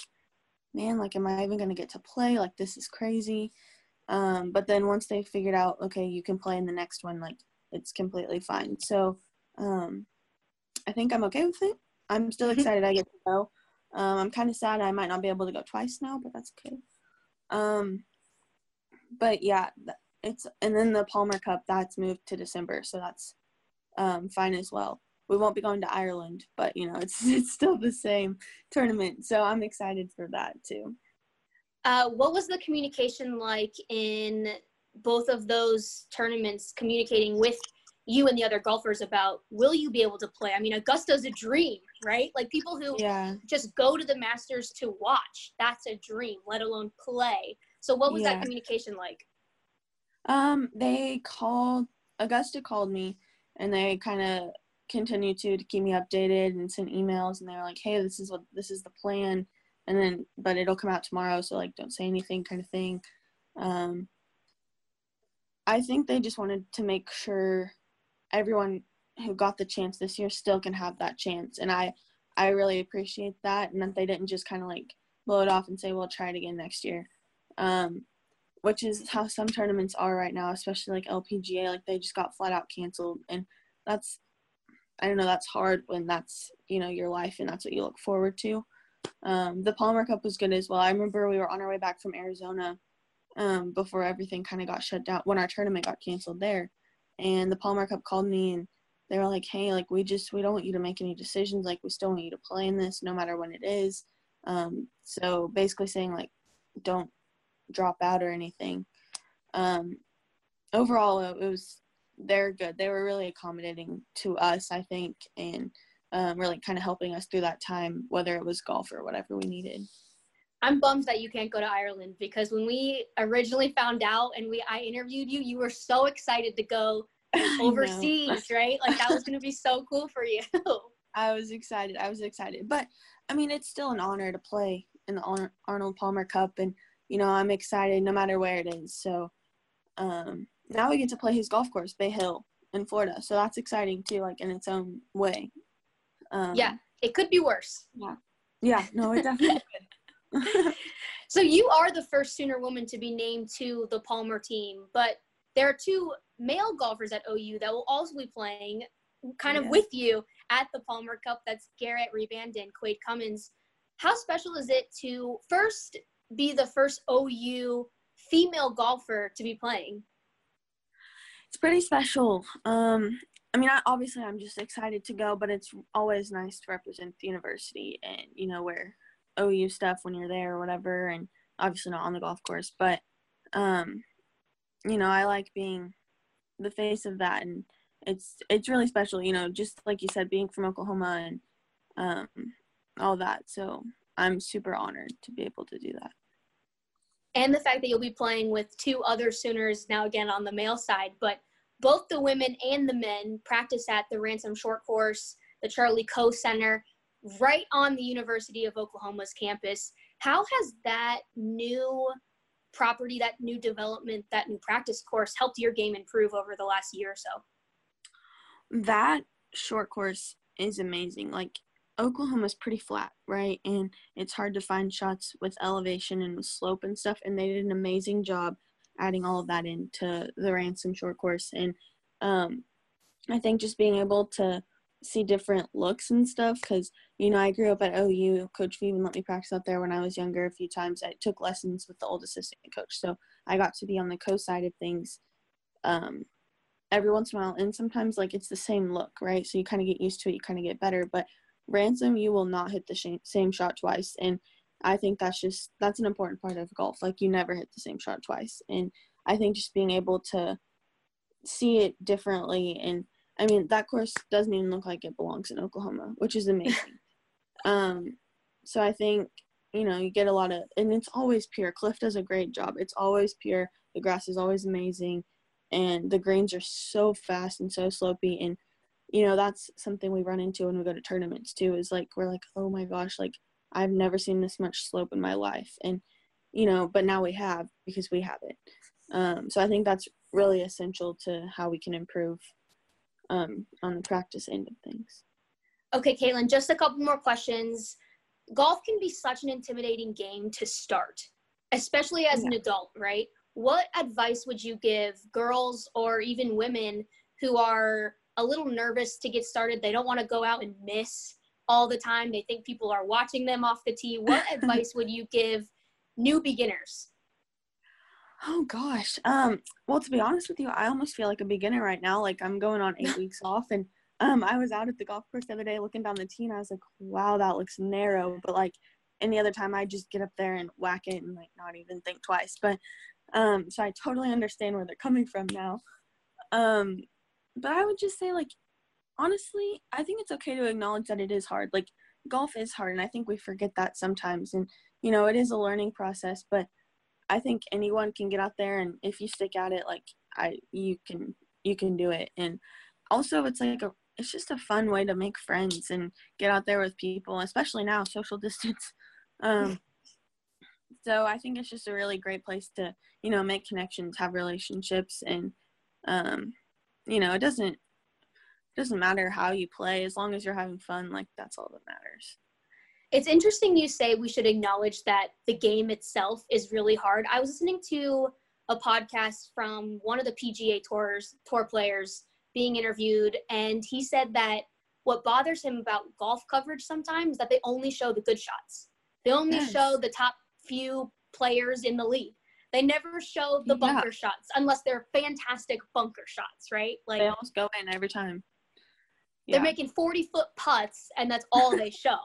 man, like, am I even gonna get to play? Like, this is crazy. Um, but then once they figured out, okay, you can play in the next one, like it's completely fine. So um, I think I'm okay with it. I'm still mm-hmm. excited I get to go. Um, I'm kind of sad I might not be able to go twice now, but that's okay. Um, but yeah, it's and then the Palmer Cup that's moved to December, so that's um, fine as well. We won't be going to Ireland, but you know it's it's still the same tournament, so I'm excited for that too. Uh, what was the communication like in both of those tournaments communicating with you and the other golfers about will you be able to play? I mean, Augusta's a dream, right? Like people who yeah. just go to the Masters to watch, that's a dream, let alone play. So what was yeah. that communication like? Um, they called Augusta called me and they kind of continued to to keep me updated and send emails and they were like, "Hey, this is what this is the plan." And then but it'll come out tomorrow, so like don't say anything kind of thing. Um I think they just wanted to make sure everyone who got the chance this year still can have that chance. And I, I really appreciate that. And that they didn't just kind of like blow it off and say, we'll try it again next year. Um, which is how some tournaments are right now, especially like LPGA, like they just got flat out canceled. And that's, I don't know, that's hard when that's, you know, your life and that's what you look forward to. Um, the Palmer Cup was good as well. I remember we were on our way back from Arizona um, before everything kind of got shut down when our tournament got canceled there. And the Palmer Cup called me and they were like, "Hey, like we just we don't want you to make any decisions. Like we still want you to play in this, no matter when it is." Um, so basically saying like, don't drop out or anything. Um, overall, it was they're good. They were really accommodating to us, I think, and um, really kind of helping us through that time, whether it was golf or whatever we needed. I'm bummed that you can't go to Ireland because when we originally found out and we I interviewed you, you were so excited to go overseas, right? Like that was going to be so cool for you. I was excited. I was excited. But I mean, it's still an honor to play in the Arnold Palmer Cup and you know, I'm excited no matter where it is. So um now we get to play his golf course, Bay Hill in Florida. So that's exciting too like in its own way. Um, yeah, it could be worse. Yeah. Yeah, no, it definitely could. so you are the first Sooner woman to be named to the Palmer team, but there are two male golfers at OU that will also be playing kind of with you at the Palmer Cup. That's Garrett Reband and Quade Cummins. How special is it to first be the first OU female golfer to be playing? It's pretty special. Um, I mean, I, obviously, I'm just excited to go, but it's always nice to represent the university and you know wear OU stuff when you're there or whatever, and obviously not on the golf course, but um, you know, I like being the face of that, and it's it's really special, you know, just like you said, being from Oklahoma and um, all that. So I'm super honored to be able to do that. And the fact that you'll be playing with two other Sooners now again on the male side, but both the women and the men practice at the Ransom Short Course, the Charlie Coe Center, right on the University of Oklahoma's campus. How has that new property, that new development, that new practice course helped your game improve over the last year or so? That short course is amazing. Like Oklahoma's pretty flat, right? And it's hard to find shots with elevation and slope and stuff. And they did an amazing job adding all of that into the Ransom short course. And um, I think just being able to see different looks and stuff, because, you know, I grew up at OU. Coach even let me practice out there when I was younger a few times. I took lessons with the old assistant coach. So I got to be on the co side of things um, every once in a while. And sometimes, like, it's the same look, right? So you kind of get used to it, you kind of get better. But Ransom, you will not hit the same shot twice. And I think that's just that's an important part of golf. Like you never hit the same shot twice. And I think just being able to see it differently and I mean that course doesn't even look like it belongs in Oklahoma, which is amazing. um so I think you know, you get a lot of and it's always pure. Cliff does a great job. It's always pure. The grass is always amazing and the greens are so fast and so slopey and you know that's something we run into when we go to tournaments too is like we're like oh my gosh like i've never seen this much slope in my life. And you know but now we have because we have it. Um, so i think that's really essential to how we can improve um, on the practice end of things. Okay caitlin just a couple more questions. Golf can be such an intimidating game to start especially as yeah. an adult right? What advice would you give girls or even women who are a little nervous to get started. They don't want to go out and miss all the time. They think people are watching them off the tee. What advice would you give new beginners? Oh gosh. Um, well to be honest with you, I almost feel like a beginner right now. Like I'm going on eight weeks off and um I was out at the golf course the other day looking down the tee and I was like, wow, that looks narrow. But like any other time I just get up there and whack it and like not even think twice. But um so I totally understand where they're coming from now. Um but I would just say like honestly, I think it's okay to acknowledge that it is hard. Like golf is hard and I think we forget that sometimes and you know, it is a learning process, but I think anyone can get out there and if you stick at it like I you can you can do it. And also it's like a it's just a fun way to make friends and get out there with people, especially now social distance. Um so I think it's just a really great place to, you know, make connections, have relationships and um you know, it doesn't it doesn't matter how you play as long as you're having fun, like that's all that matters. It's interesting you say we should acknowledge that the game itself is really hard. I was listening to a podcast from one of the PGA tours tour players being interviewed and he said that what bothers him about golf coverage sometimes is that they only show the good shots. They only yes. show the top few players in the league. They never show the bunker yeah. shots unless they're fantastic bunker shots, right? Like they almost go in every time. Yeah. They're making 40 foot putts and that's all they show.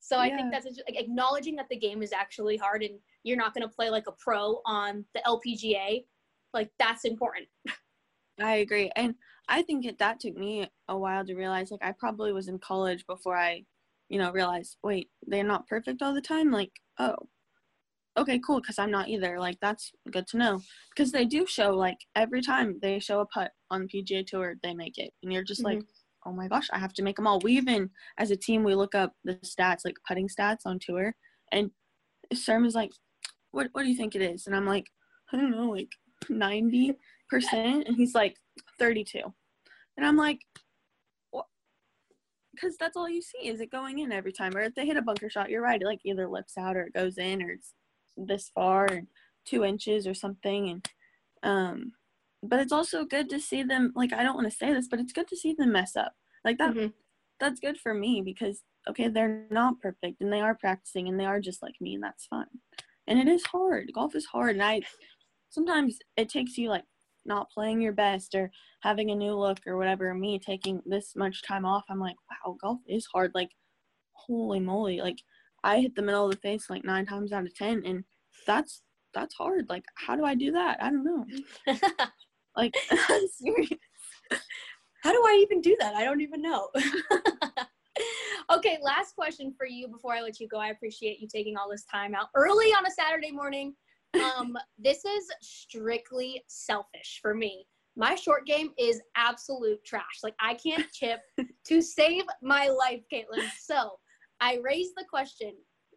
So yeah. I think that's like, acknowledging that the game is actually hard and you're not going to play like a pro on the LPGA. Like that's important. I agree. And I think it, that took me a while to realize like I probably was in college before I, you know, realized, wait, they're not perfect all the time. Like, oh, okay, cool, because I'm not either. Like, that's good to know. Because they do show, like, every time they show a putt on PGA Tour, they make it. And you're just mm-hmm. like, oh my gosh, I have to make them all. We even, as a team, we look up the stats, like putting stats on tour. And Serm is like, what, what do you think it is? And I'm like, I don't know, like 90%. And he's like, 32. And I'm like, because that's all you see is it going in every time. Or if they hit a bunker shot, you're right. It like either lips out or it goes in or it's this far and two inches or something and um but it's also good to see them like i don't want to say this but it's good to see them mess up like that mm-hmm. that's good for me because okay they're not perfect and they are practicing and they are just like me and that's fine and it is hard golf is hard and i sometimes it takes you like not playing your best or having a new look or whatever, me taking this much time off, I'm like, wow, golf is hard. Like, holy moly. Like, I hit the middle of the face like nine times out of 10. And that's, that's hard. Like, how do I do that? I don't know. like, serious. How do I even do that? I don't even know. okay, last question for you before I let you go. I appreciate you taking all this time out early on a Saturday morning. Um, this is strictly selfish for me. My short game is absolute trash. Like I can't chip to save my life, Caitlin. So I raise the question: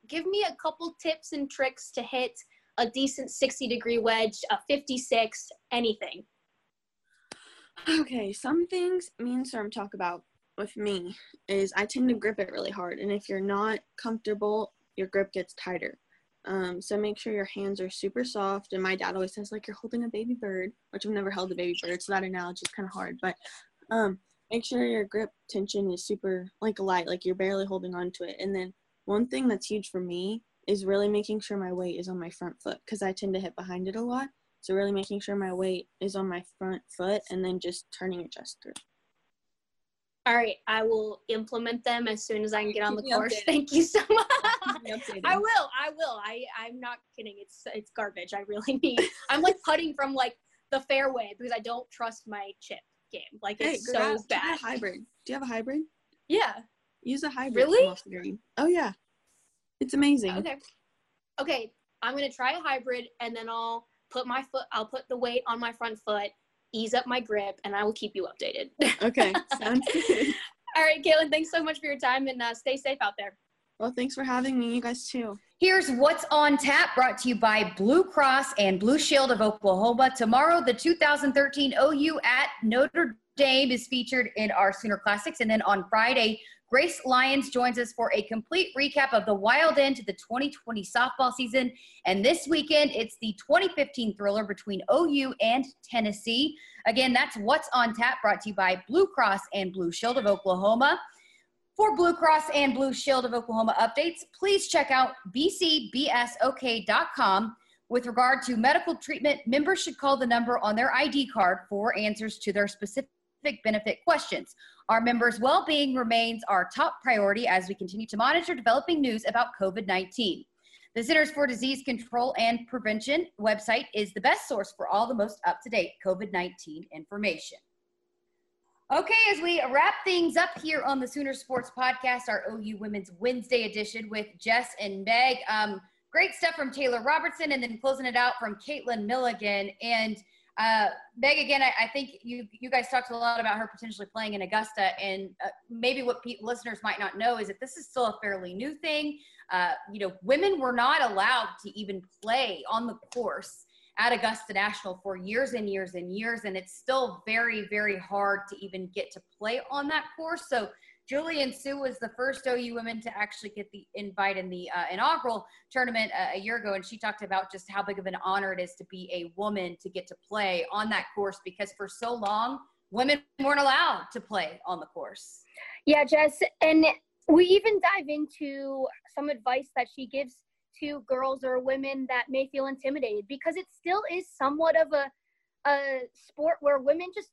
Give me a couple tips and tricks to hit a decent 60 degree wedge, a 56, anything. Okay, some things me and Serm talk about with me is I tend to grip it really hard, and if you're not comfortable, your grip gets tighter. Um, so make sure your hands are super soft. And my dad always says like you're holding a baby bird, which I've never held a baby bird, so that analogy is kind of hard. But um, make sure your grip tension is super like light, like you're barely holding on to it. And then one thing that's huge for me is really making sure my weight is on my front foot because I tend to hit behind it a lot. So really making sure my weight is on my front foot and then just turning it just through. All right, I will implement them as soon as I can get on the course. Thank you so much. I will. I will. I I'm not kidding. It's it's garbage. I really need. I'm like putting from like the fairway because I don't trust my chip game. Like it's hey, so grab, bad. Hybrid. Do you have a hybrid? Yeah. Use a hybrid. Really? Oh yeah. It's amazing. Okay. Okay. I'm gonna try a hybrid and then I'll put my foot. I'll put the weight on my front foot ease up my grip, and I will keep you updated. Okay, sounds good. All right, Caitlin, thanks so much for your time, and uh, stay safe out there. Well, thanks for having me. You guys too. Here's what's on tap brought to you by Blue Cross and Blue Shield of Oklahoma. Tomorrow, the 2013 OU at Notre Dame is featured in our Sooner Classics. And then on Friday, Grace Lyons joins us for a complete recap of the wild end to the 2020 softball season. And this weekend, it's the 2015 thriller between OU and Tennessee. Again, that's What's on Tap brought to you by Blue Cross and Blue Shield of Oklahoma. For Blue Cross and Blue Shield of Oklahoma updates, please check out bcbsok.com. With regard to medical treatment, members should call the number on their ID card for answers to their specific benefit questions. Our members' well being remains our top priority as we continue to monitor developing news about COVID 19. The Centers for Disease Control and Prevention website is the best source for all the most up to date COVID 19 information. Okay, as we wrap things up here on the Sooner Sports Podcast, our OU Women's Wednesday edition with Jess and Meg. Um, great stuff from Taylor Robertson, and then closing it out from Caitlin Milligan. And uh, Meg, again, I, I, think you you guys talked a lot about her potentially playing in Augusta, and uh, maybe what pe- listeners might not know is that this is still a fairly new thing. Uh, you know, women were not allowed to even play on the course at Augusta National for years and years and years, and it's still very, very hard to even get to play on that course. So Julienne Soo was the first OU women to actually get the invite in the uh, inaugural tournament uh, a year ago, and she talked about just how big of an honor it is to be a woman to get to play on that course because for so long women weren't allowed to play on the course. Yeah, Jess, and we even dive into some advice that she gives to girls or women that may feel intimidated because it still is somewhat of a a sport where women just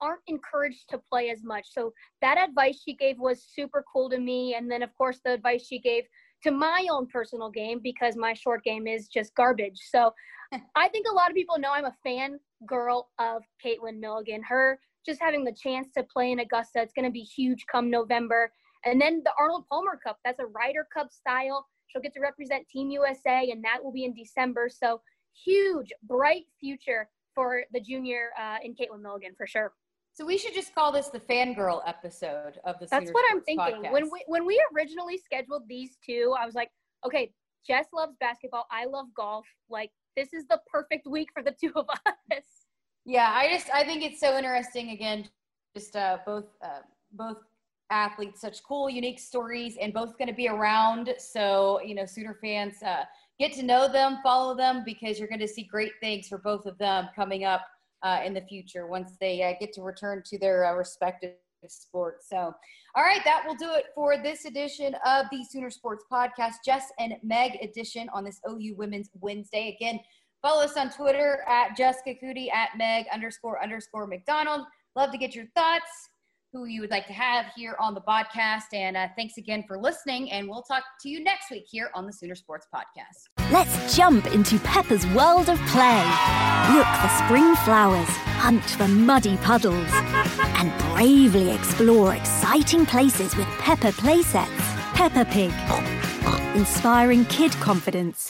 aren't encouraged to play as much. So that advice she gave was super cool to me. And then, of course, the advice she gave to my own personal game because my short game is just garbage. So I think a lot of people know I'm a fan girl of Caitlin Milligan. Her just having the chance to play in Augusta, it's going to be huge come November. And then the Arnold Palmer Cup, that's a Ryder Cup style. She'll get to represent Team USA, and that will be in December. So huge, bright future for the junior uh, in Caitlin Milligan for sure. So we should just call this the fangirl episode of the. That's what I'm thinking. podcast. When we when we originally scheduled these two, I was like, okay, Jess loves basketball. I love golf. Like this is the perfect week for the two of us. Yeah, I just I think it's so interesting. Again, just uh, both uh, both athletes, such cool, unique stories, and both going to be around. So you know, Sooner fans uh, get to know them, follow them, because you're going to see great things for both of them coming up uh, in the future once they uh, get to return to their uh, respective sports. So, all right, that will do it for this edition of the Sooner Sports Podcast, Jess and Meg edition on this OU Women's Wednesday. Again, Follow us on Twitter at Jessica Cootie, at Meg underscore underscore McDonald. Love to get your thoughts, who you would like to have here on the podcast. And uh, thanks again for listening. And we'll talk to you next week here on the Sooner Sports Podcast. Let's jump into Peppa's world of play. Look for spring flowers, hunt for muddy puddles, and bravely explore exciting places with Peppa playsets. Peppa Pig, inspiring kid confidence.